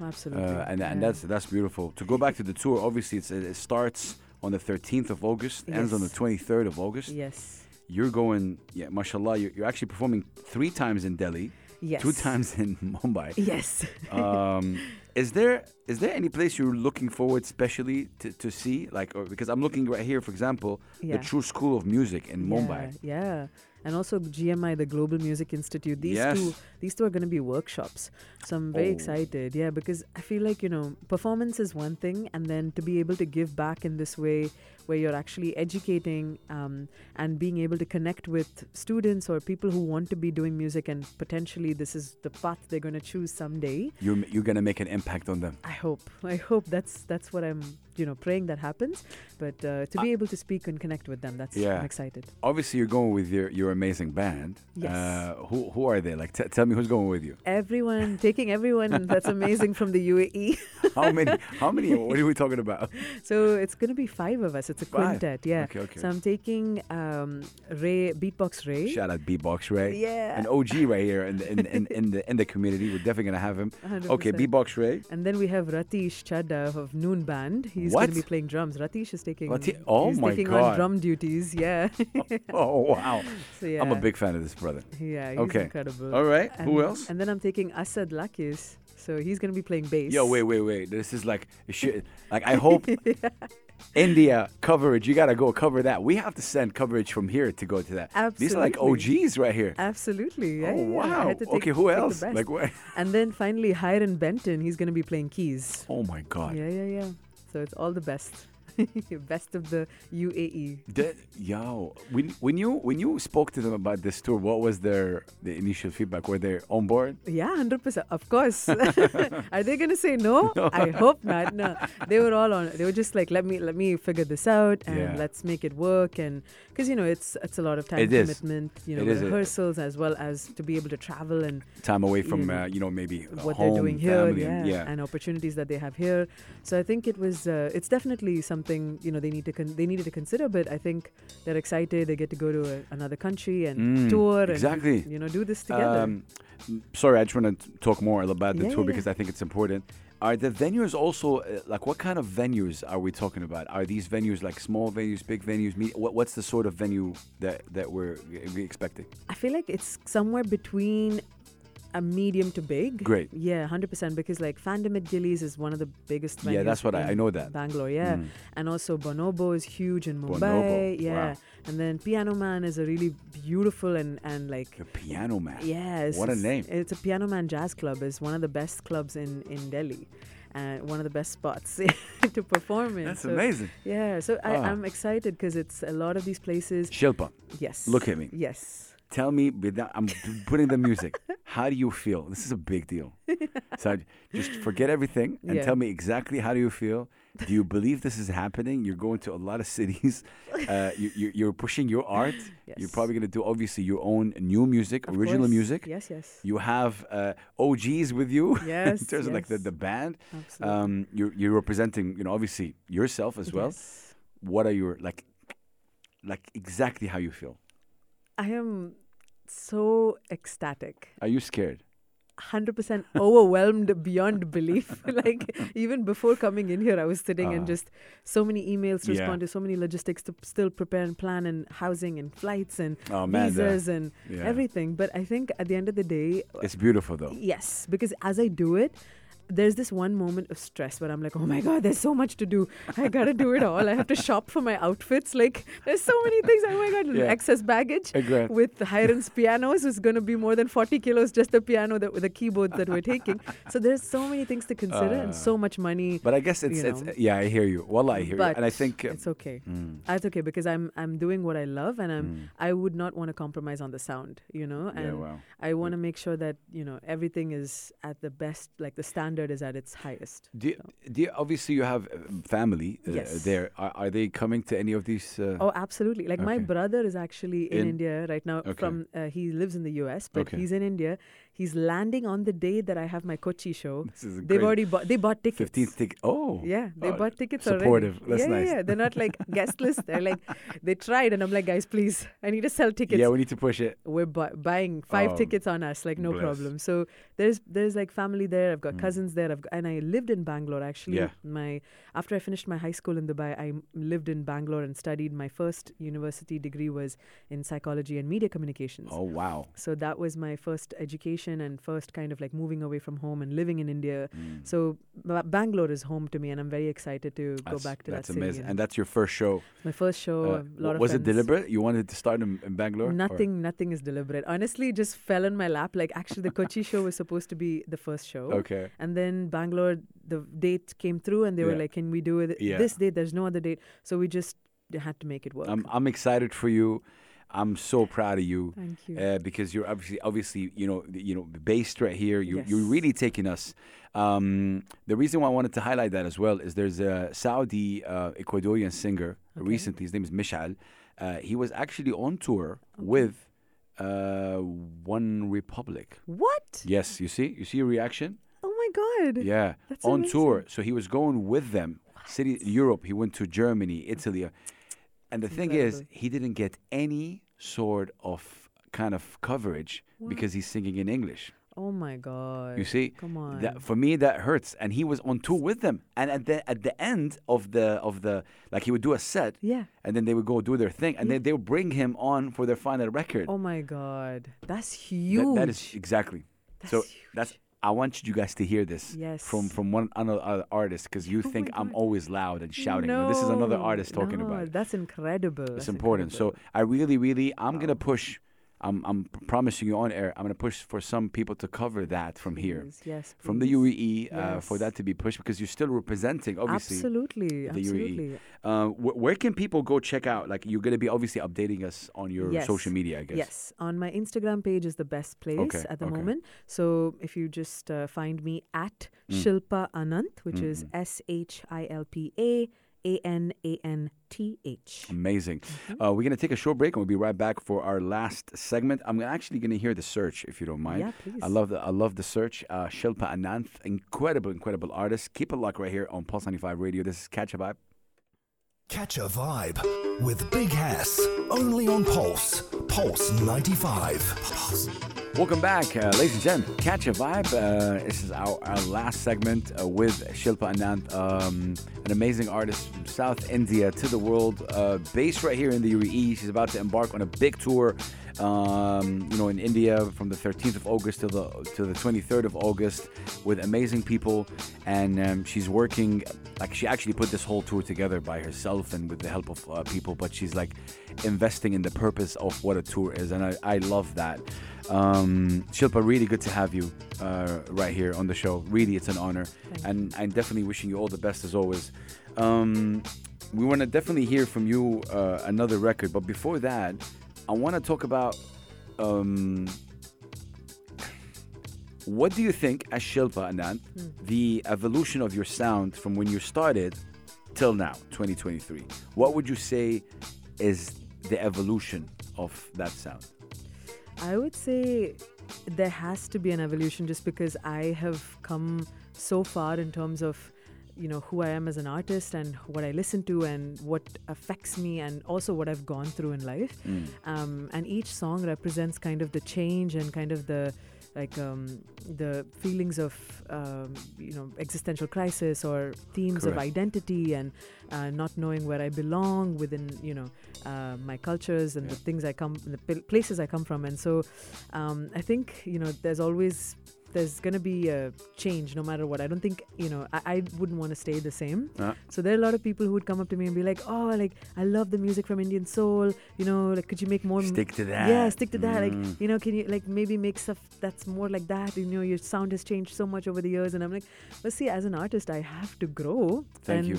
absolutely. uh, and and yeah. that's that's beautiful. To go back to the tour, obviously it's, it starts on the 13th of August, ends on the 23rd of August. yes, You're going, yeah, mashallah. You're, you're actually performing three times in Delhi, yes, two times in Mumbai. Yes. um, is there is there any place you're looking forward specially to, to see like or, because i'm looking right here for example Yeah. the true school of music in mumbai Yeah, yeah. And also GMI, the Global Music Institute. These Yes. two, these two are going to be workshops. So I'm very Oh. excited. Yeah, because I feel like you know, performance is one thing, and then to be able to give back in this way, where you're actually educating um, and being able to connect with students or people who want to be doing music, and potentially this is the path they're going to choose someday. you're, you're gonna make an impact on them I hope. I hope that's that's what I'm you know praying that happens. But uh, to be able to speak and connect with them, that's Yeah. I'm excited. obviously you're going with your, your amazing band Yes. uh, who, who are they like t- tell me who's going with you Everyone taking everyone that's amazing from the UAE. how many how many what are we talking about So it's going to be five of us. It's a Five. quintet, yeah. okay okay So I'm taking um, Ray, Beatbox Ray. shout out beatbox ray Yeah. an og right here in the, in, in, in the in the community we're definitely gonna have him 100%. okay beatbox ray And then we have Ratish Chadda of Noon Band. He's What? going to be playing drums. Ratish is taking. Rati- oh he's my taking God. on drum duties. Yeah. oh wow so yeah. i'm a big fan of this brother Yeah. He's Okay. incredible. all right And, who else And then I'm taking Asad Lakis. So he's going to be playing bass. Yo, wait, wait, wait. This is like shit. Like I hope India coverage. You gotta go cover that. We have to send coverage from here to go to that. These are like OGs right here. Absolutely. Yeah, oh yeah, yeah. I wow. to take- okay, who else? Like what? And then finally, Hiram Benton, he's going to be playing keys. Oh my god. Yeah, yeah, yeah. So it's all the best. best of the. UAE. The- yo, when when you when you spoke to them about this tour, what was their the initial feedback? Were they on board? Yeah, 100%. Of course. Are they going to say no? I hope not. No. They were all on. They were just like, let me let me figure this out and Yeah. let's make it work. And because, you know, it's it's a lot of time It is. commitment, you know, It is rehearsals as well as to be able to travel and Time away from You know, uh, you know maybe what home, they're doing here, family, yeah, and, yeah. and opportunities that they have here. So I think it was, uh, it's definitely something you know they need to con- they needed to consider. But I think they're excited. They get to go to a, another country and Mm, tour and exactly. you know do this together. Um, sorry, I just want to talk more about the Yeah, tour yeah, because I think it's important. Are the venues also uh, like what kind of venues are we talking about? Are these venues like small venues, big venues? Me- what, what's the sort of venue that that we're we expecting? I feel like it's somewhere between a medium to big. Great. Yeah, hundred percent. Because like Fandom at Gilly's is one of the biggest. Venues Yeah, that's what I- I know that. Bangalore. Yeah, Mm. and also Bonobo is huge in Mumbai. Bonobo, Yeah, wow. and then Piano Man is a really beautiful and and like The Piano Man. Yes. What a name. It's a Piano Man Jazz Club. is one of the best clubs in, in Delhi. And one of the best spots to perform in. That's So, amazing. Yeah, so I, Ah. I'm excited because it's a lot of these places. Shilpa, Yes. Look at me. Yes. Tell me. without- I'm putting the music. How do you feel? This is a big deal. So I- just forget everything and Yeah. tell me exactly how do you feel. Do you believe this is happening? You're going to a lot of cities. Uh, you, you, you're pushing your art. You're Yes. probably going to do obviously your own new music, Of original course. music. Yes, yes. You have uh, OGs with you Yes. in terms of like the, yes. the band. Absolutely. Um, you're you're representing, you know, obviously yourself as well. Yes. What are your like, like exactly how you feel? I am so ecstatic. Are you scared? 100% overwhelmed beyond belief. like, even before coming in here, I was sitting Ah. and just so many emails to Yeah. respond to, so many logistics to still prepare and plan, and housing and flights and Oh man, visas and yeah. everything. But I think at the end of the day, It's beautiful though. yes, because as I do it, there's this one moment of stress where I'm like, oh my God, there's so much to do. I gotta do it all. I have to shop for my outfits. Like, there's so many things. Oh my God, Yeah. excess baggage Agree. with Hiren's pianos is going to be more than 40 kilos, just the piano that with the keyboards that we're taking. So there's so many things to consider and so much money. But I guess it's, it's yeah, I hear you. Well, I hear but you, and I think uh, it's okay. mm, It's okay because I'm I'm doing what I love and I'm mm, I would not want to compromise on the sound, you know, and yeah, wow. I want to make sure that you know everything is at the best, like the standard is at its highest. Do you, do you, obviously you have uh, family uh, Yes. there. Are, are they coming to any of these? Uh, Oh, absolutely! Like my brother is actually in, In- India right now. Okay. From uh, he lives in the U.S., but Okay. he's in India. He's landing on the day that I have my Kochi show. this is They've already bought. They bought tickets. fifteenth ticket. Oh, Yeah, they Oh, bought tickets supportive. already. That's yeah, nice. yeah. They're not like guest list. They're like they tried, and I'm like, guys, please, I need to sell tickets. yeah. We need to push it. We're bu- buying five Oh, tickets on us, like no bless. problem. So there's there's like family there. I've got Mm. cousins there. I've got, and I lived in Bangalore actually. Yeah. My after I finished my high school in Dubai, I m- lived in Bangalore and studied. My first university degree was in psychology and media communications. Oh wow. So that was my first education and first kind of like moving away from home and living in India. Mm. So Ba- Bangalore is home to me, and I'm very excited to go back to that's that city. That's amazing, and and that's your first show. my first show. Uh, a lot of was it deliberate? You wanted to start in, in Bangalore? or- Nothing, nothing is deliberate. Honestly, it just fell in my lap. Like actually, the Kochi show was supposed to be the first show, Okay. and then Bangalore, the date came through, and they were like, "Can we do it Yeah. this date? There's no other date." So we just had to make it work. I'm I'm excited for you. I'm so proud of you. Thank you. uh, because you're obviously obviously you know you know based right here. You you're really taking us. Um, the reason why I wanted to highlight that as well is there's a Saudi uh, Ecuadorian singer Okay. recently. His name is Mishaal. Uh, he was actually on tour with uh, One Republic. what? Yes, you see, you see a reaction. Oh my God! Yeah, That's on tour. So he was going with them. City Europe. He went to Germany, Italy, uh, and the thing is, he didn't get any sort of kind of coverage because he's singing in English. Oh my God! You see, Come on. that for me that hurts. And he was on tour with them, and at the at the end of the of the like he would do a set, yeah. and then they would go do their thing, and then they would bring him on for their final record. Oh my God! That's That- huge. that is exactly. That's so huge. that's I want you guys to hear this Yes. from from one another uh, artist because you Oh think I'm always loud and shouting. No, this is another artist talking no, about it. That's incredible. It's That's important. So. I really, really, I'm gonna push. I'm I'm promising you on air. I'm gonna push for some people to cover that from here, Please, Yes. from the please. UAE, uh, for that to be pushed because you're still representing, obviously. Absolutely. the UAE. Absolutely. Uh, wh- where can people go check out? Like you're gonna be obviously updating us on your Yes. social media, I guess. Yes, on my Instagram page is the best place Okay, at the okay. moment. So if you just uh, find me at Mm. Shilpa Ananth, which is Mhm. S H I L P A A N A N T H. Amazing. Mm-hmm. Uh, we're gonna take a short break and we'll be right back for our last segment. I'm actually gonna hear the search if you don't mind. Yeah, please. I love the I love the search. Uh, Shilpa Ananth, incredible, incredible artist. Keep it locked right here on Pulse 95 Radio. This is Catch a Vibe. Catch a vibe with Big Hass. Only on Pulse. Pulse 95. Pulse. Welcome back, uh, ladies and gentlemen. Catch a vibe. Uh, this is our, our last segment uh, with Shilpa Ananth, um, an amazing artist from South India to the world, uh, based right here in the UAE. She's about to embark on a big tour, um, you know, in India from the 13th of August to the to the 23rd of August, with amazing people. And um, she's working, like she actually put this whole tour together by herself and with the help of uh, people. But she's like investing in the purpose of what a tour is, and I, I love that. Um, Shilpa, really good to have you uh, right here on the show. Really, it's an honor, and I'm definitely wishing you all the best as always. Um, we want to definitely hear from you uh, another record, but before that, I want to talk about um, what do you think, as Shilpa Ananth, the evolution of your sound from when you started till now, 2023. What would you say is the evolution of that sound? I would say there has to be an evolution just because I have come so far in terms of you know who I am as an artist and what I listen to and what affects me and also what I've gone through in life. Um, and each song represents kind of the change and kind of the like um, the feelings of um, you know existential crisis or themes of identity and uh, not knowing where I belong within you know uh, my cultures and the things I come the places I come from. And so um, I think you know there's always there's gonna be a change no matter what I don't think you know I, I wouldn't want to stay the same Uh, so there are a lot of people who would come up to me and be like oh like I love the music from Indian soul you know like could you make more stick to that. yeah, stick to that. Mm. Like, you know, can you like maybe make stuff that's more like that? You know, your sound has changed so much over the years, and I'm like, but see, as an artist, I have to grow. Thank and, you.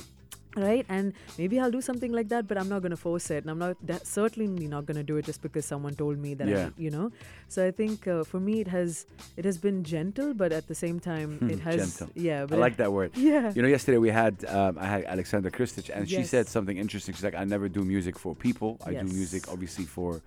Right, and maybe I'll do something like that, but I'm not going to force it, and I'm not that, certainly not going to do it just because someone told me that. Yeah. I, you know, so I think uh, for me it has it has been gentle, but at the same time it has Hmm, Gentle. yeah. I like that word. Yeah. You know, yesterday we had um, I had Alexandra Kristic, and she said something interesting. She's like, "I never do music for people. I do music, obviously, for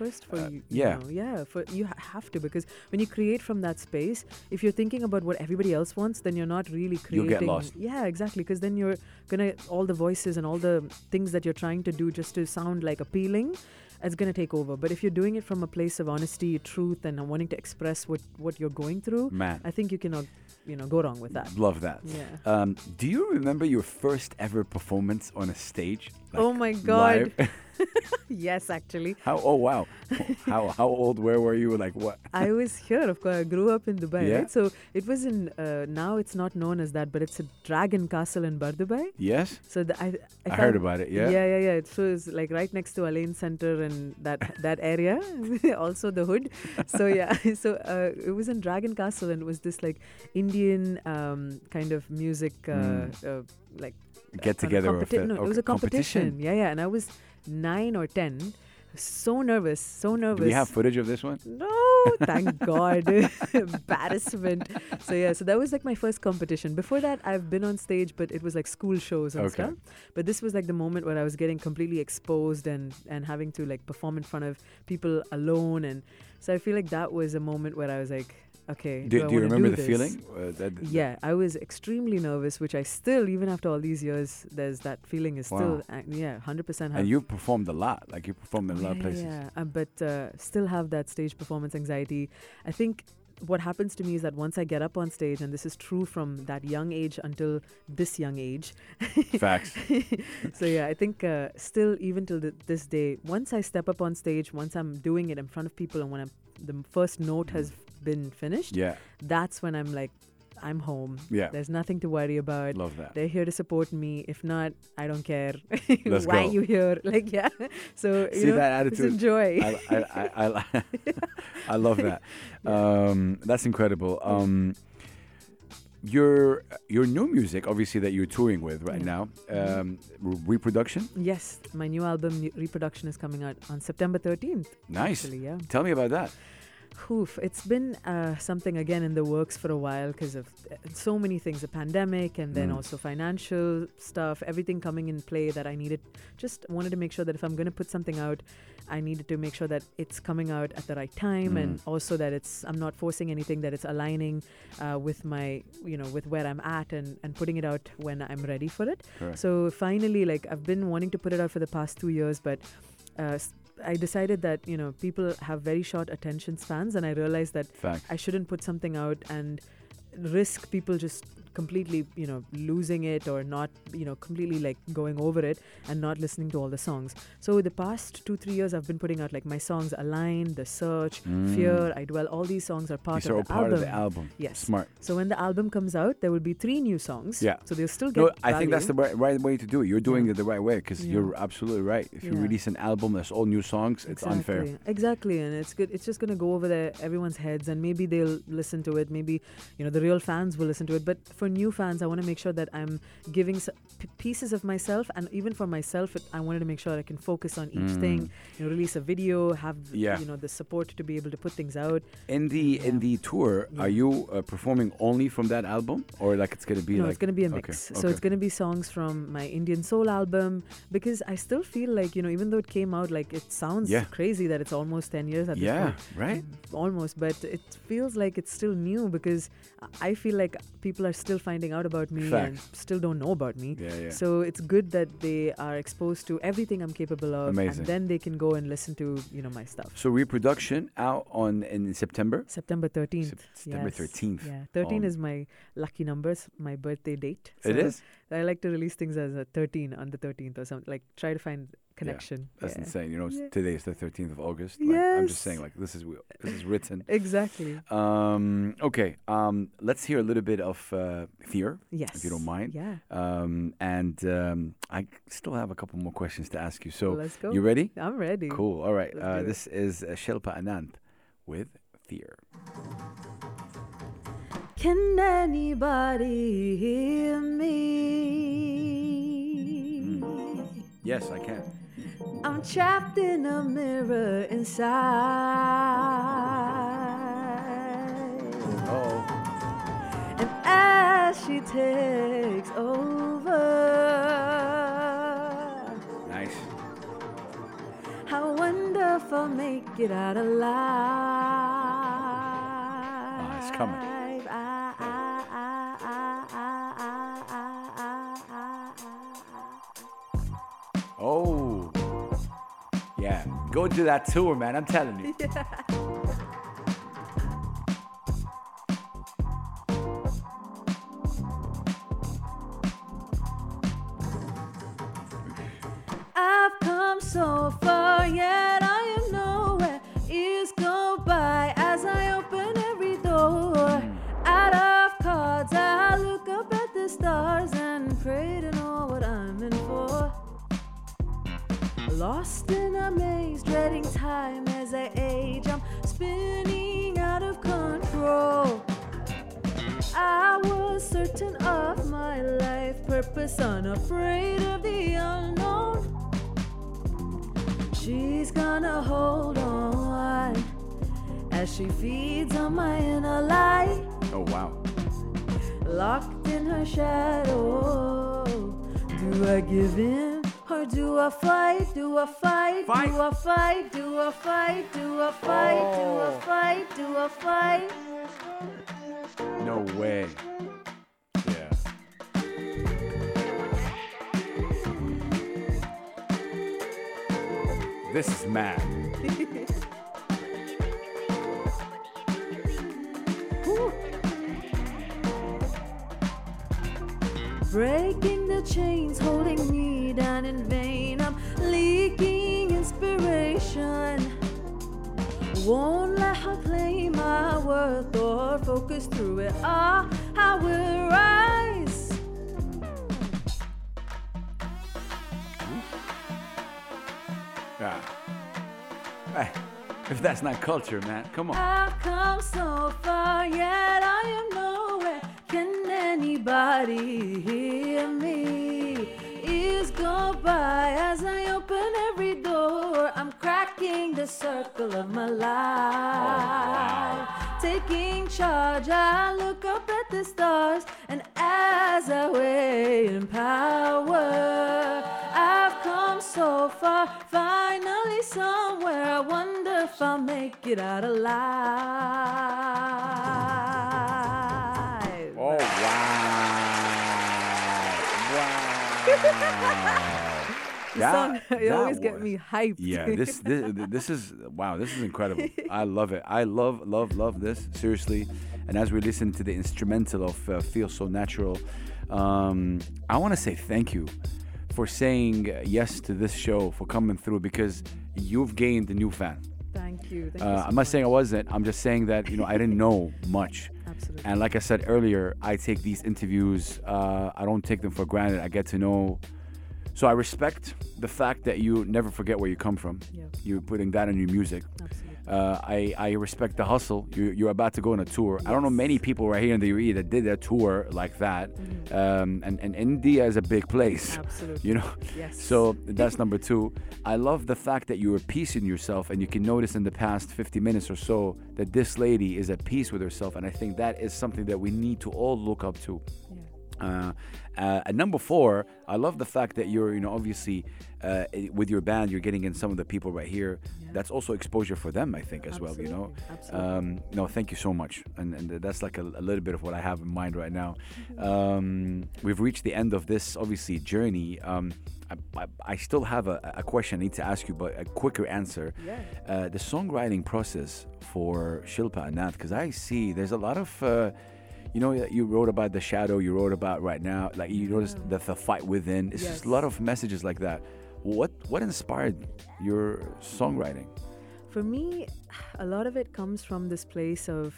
first for Uh, you, yeah. know, yeah for you have to because when you create from that space if you're thinking about what everybody else wants then you're not really creating creating get lost. yeah exactly because then you're gonna all the voices and all the things that you're trying to do just to sound like appealing it's gonna take over but if you're doing it from a place of honesty truth and wanting to express what what you're going through man. i think you cannot you know go wrong with that Love that. yeah Um, do you remember your first ever performance on a stage? Oh my God. yes actually how? Oh wow. how how old? Where were you? Like what? I was here, of course. I grew up in Dubai, Yeah. right? So it was in. Uh, now it's not known as that, but it's a dragon castle in Bur Dubai. Yes, So the, I, if I heard about it. Yeah. Yeah, yeah, yeah. So it's like right next to Al Ain Center and that that area, also the hood. So yeah, so uh, it was in Dragon Castle and it was this like Indian um, kind of music, uh, Mm. uh, like Get together. of competi- it. no, it was a competition. Yeah, yeah. And I was nine or ten, so nervous, so nervous. Do we have footage of this one? No, thank God. Embarrassment. So yeah, so that was like my first competition. Before that, I've been on stage, but it was like school shows and Okay. stuff. But this was like the moment where I was getting completely exposed and and having to like perform in front of people alone, and so I feel like that was a moment where I was like, okay, Do, do, do you remember do the feeling? Uh, that, Yeah, I was extremely nervous, which I still, even after all these years, there's that feeling is still, Wow. uh, yeah, hundred percent. And you performed a lot. Like you performed in a lot of Yeah, places. Yeah, uh, but uh, still have that stage performance anxiety. I think what happens to me is that once I get up on stage, and this is true from that young age until this young age. Facts. so yeah, I think uh, still even till th- this day, once I step up on stage, once I'm doing it in front of people, and when I'm, the first note has been finished, Yeah. that's when I'm like, I'm home. Yeah. There's nothing to worry about. Love that. They're here to support me. If not, I don't care. Let's Why go. you here? Like yeah. So you See know, that just attitude? enjoy. I, I, I, I, I love that. Um, that's incredible. Um, your your new music, obviously, that you're touring with right Yeah. now, um, reproduction. yes, my new album reproduction is coming out on September 13th. Nice. Actually, yeah. Tell me about that. Oof, it's been uh, something again in the works for a while because of uh, so many things the pandemic and then Mm. also financial stuff, everything coming in play that I needed. Just wanted to make sure that if I'm going to put something out, I needed to make sure that it's coming out at the right time and Mm. also that it's I'm not forcing anything, that it's aligning uh, with my, you know, with where I'm at and, and putting it out when I'm ready for it. Correct. So finally, like I've been wanting to put it out for the past two years, but uh, I decided that you know people have very short attention spans, and I realized that Fact. I shouldn't put something out and risk people just completely you know losing it or not you know completely like going over it and not listening to all the songs so the past two three years i've been putting out like my songs align the search fear i dwell all these songs are part Mm. These of are the part album of the album. Yes. Smart. so when the album comes out there will be three new songs Yeah. so they'll still get No, I think that's the right, right way to do it. You're doing Yeah. it the right way because Yeah. you're absolutely right. If you release an album that's all new songs, it's unfair. Exactly. Exactly, and it's good. It's just gonna go over their everyone's heads, and maybe they'll listen to it. Maybe you know the real fans will listen to it. But for new fans, I want to make sure that I'm giving s- p- pieces of myself, and even for myself, it, I wanted to make sure that I can focus on each thing. You know, release a video, have Mm. Yeah. you know the support to be able to put things out. In the in the tour, Yeah. are you uh, performing only from that album, or like it's gonna be no, like it's going to be a okay, mix. So okay. it's going to be songs from my Indian soul album because I still feel like, you know, even though it came out, like it sounds Yeah. crazy that it's almost 10 years at this yeah, point. right. Almost, but it feels like it's still new because I feel like people are still finding out about me and still don't know about me. Yeah, yeah. So it's good that they are exposed to everything I'm capable of Amazing. and then they can go and listen to, you know, my stuff. So reproduction out on in September. September 13th. Sep- September yes. 13th. Yeah, 13 Um, is my lucky numbers, my birthday date. It So is. I like to release things as a 13 on the 13th or something. Like try to find connection. That's yeah. insane. You know, Yeah. today is the 13th of August. Like, I'm just saying, like this is this is written. Exactly. Um, okay. Um, let's hear a little bit of uh, fear, Yes. if you don't mind. Yeah. Um, and um, I still have a couple more questions to ask you. So, Let's go. you ready? I'm ready. Cool. All right. Uh, this is uh, Shilpa Ananth with Fear. Can anybody hear me? Yes, I can. I'm trapped in a mirror inside. Oh. And as she takes over, Nice. I wonder make it out alive. Ah, it's coming. Go do that tour, man. I'm telling you. I've come so far, yet I am nowhere. Years go by as I open every door. Hmm. Out of cards, I look up at the stars and pray to know what I'm in for. Lost in a maze, dreading time as I age. I'm spinning out of control. I was certain of my life purpose, unafraid of the unknown. She's gonna hold on as she feeds on my inner light, Oh, wow. locked in her shadow. Do I give in do a fight? Do a fight? Fight. Do a fight? Do a fight? Do a fight? Do I Oh. fight? Do I fight? No way. Yeah. This is mad. Breaking the chains holding me down in vain. I'm leaking inspiration. Won't let her claim my worth or focus through it. Ah, I will rise. Yeah. Hey, if that's not culture, man, come on. I've come so far, yet I am nowhere. Can anybody hear me? Go by as I open every door. I'm cracking the circle of my life. Oh, Taking charge, I look up at the stars, and as I wait in power, I've come so far. Finally, somewhere, I wonder if I'll make it out alive. Oh, wow. That- song, you that always get me hyped. Yeah, this, this this is wow, this is incredible. I love it. I love love love this seriously. And as we listen to the instrumental of uh, "Feel So Natural," um, I want to say thank you for saying yes to this show, for coming through, because you've gained a new fan. Thank you. Thank you Uh, so I'm not saying I wasn't. I'm just saying that you know I didn't know much. Absolutely. And like I said earlier, I take these interviews. Uh, I don't take them for granted. I get to know. So I respect the fact that you never forget where you come from. Yeah. You're putting that in your music. Absolutely. Uh, I, I respect the hustle. You, you're about to go on a tour. I don't know many people right here in the UAE that did a tour like that. Um, and, and India is a big place. Mm-hmm. Absolutely. You know? Yes. So that's number two. I love the fact that you're at peace in yourself, and you can notice in the past 50 minutes or so that this lady is at peace with herself. And I think that is something that we need to all look up to. Uh, uh, and number four, I love the fact that you're, you know, obviously uh, with your band, you're getting in some of the people right here. Yeah. That's also exposure for them, I think, as well. You know. Absolutely. Absolutely. Um, no, thank you so much, and, and that's like a, a little bit of what I have in mind right now. Um, we've reached the end of this, obviously, journey. Um, I, I, I still have a, a question I need to ask you, but a quicker answer. Yeah. Uh, the songwriting process for Shilpa Ananth, because I see there's a lot of, uh, you know, you wrote about the shadow, you wrote about right now, like you noticed the, the fight within. It's just a lot of messages like that. What what inspired your songwriting? For me, a lot of it comes from this place of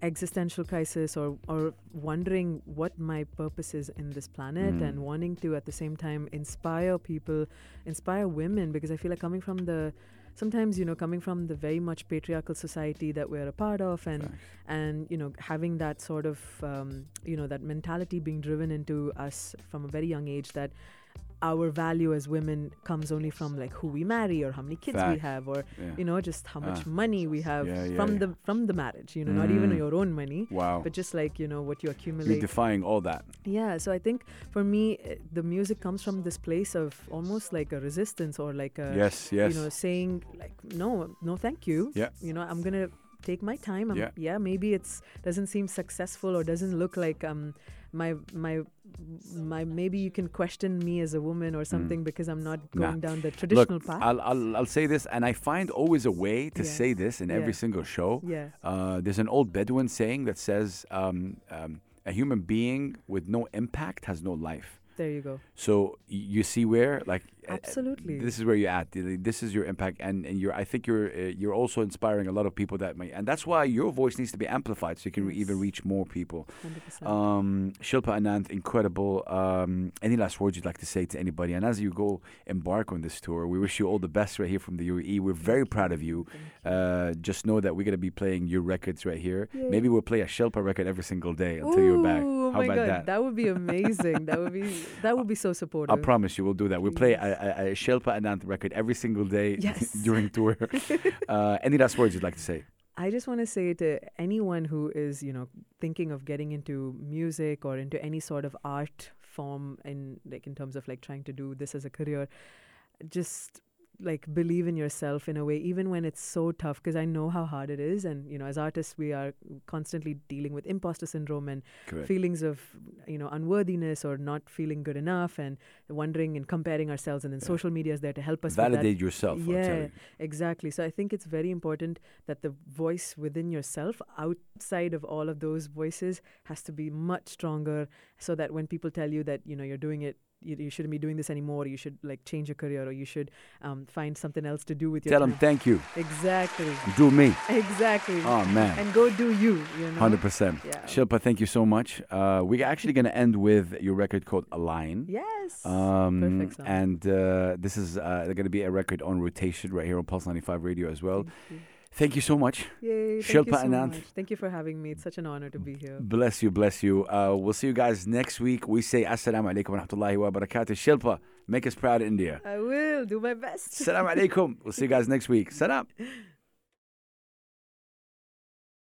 existential crisis or, or wondering what my purpose is in this planet Mm. and wanting to at the same time inspire people, inspire women because I feel like coming from the sometimes you know coming from the very much patriarchal society that we're a part of and and you know having that sort of um, you know that mentality being driven into us from a very young age that our value as women comes only from like who we marry or how many kids we have or Yeah. you know just how much Ah. money we have Yeah, yeah, from the from the marriage you know not even Mm. your own money Wow. but just like you know what you You're accumulate defying all that. yeah so i think for me eh, the music comes from this place of almost like a resistance or like a yes, yes. you know saying like no no thank you Yeah. you know i'm gonna take my time I'm, Yeah. yeah maybe it's doesn't seem successful or doesn't look like um my my my maybe you can question me as a woman or something because i'm not Mm. Nah. going down the traditional Look, path I'll, I'll, I'll say this, and I find always a way to Yeah. say this in every single show. yeah Uh, there's an old Bedouin saying that says, um, um, a human being with no impact has no life. there you go So you see where, like, Absolutely. this is where you're at. This is your impact, and, and you're. I think you're uh, you're also inspiring a lot of people that may, and that's why your voice needs to be amplified so you can re- even reach more people. 100% Um, Shilpa Ananth, incredible. Um, any last words you'd like to say to anybody? And as you go embark on this tour, we wish you all the best right here from the UAE. We're very proud of you. Uh, just know that we're gonna be playing your records right here. Yay. Maybe we'll play a Shilpa record every single day until you're back. Ooh, How my about God, that? would be amazing. that would be that would be so supportive. I promise you, we'll do that. We'll play a, Yes. A, a Shilpa Ananth record every single day Yes. during tour. uh, any last words you'd like to say? I just want to say to anyone who is, you know, thinking of getting into music or into any sort of art form in like in terms of like trying to do this as a career, just like believe in yourself in a way even when it's so tough because i know how hard it is and you know as artists we are constantly dealing with imposter syndrome and Correct. feelings of you know unworthiness or not feeling good enough and wondering and comparing ourselves and then social media is there to help us Validate yourself. Yeah, you. exactly. So I think it's very important that the voice within yourself, outside of all of those voices, has to be much stronger so that when people tell you that, you know, you're doing it, you, you shouldn't be doing this anymore, you should like change your career or you should um, find something else to do with your Tell them thank you. Exactly. Do me. Exactly. Oh man. And go do you, you know? Hundred percent. Yeah. Shilpa, thank you so much. Uh, we're actually going to end with your record called Align. Yes. Um, Perfect song. and uh, this is uh, going to be a record on rotation right here on Pulse 95 Radio as well. Thank you so much. Yay. Thank you Shilpa so Ananth. much. Thank you for having me. It's such an honor to be here. Bless you, bless you. Uh, we'll see you guys next week. We say Assalamu alaikum wa rahmatullahi wa barakatuh. Shilpa, make us proud, India. I will do my best. Assalamu alaikum. We'll see you guys next week. Salam.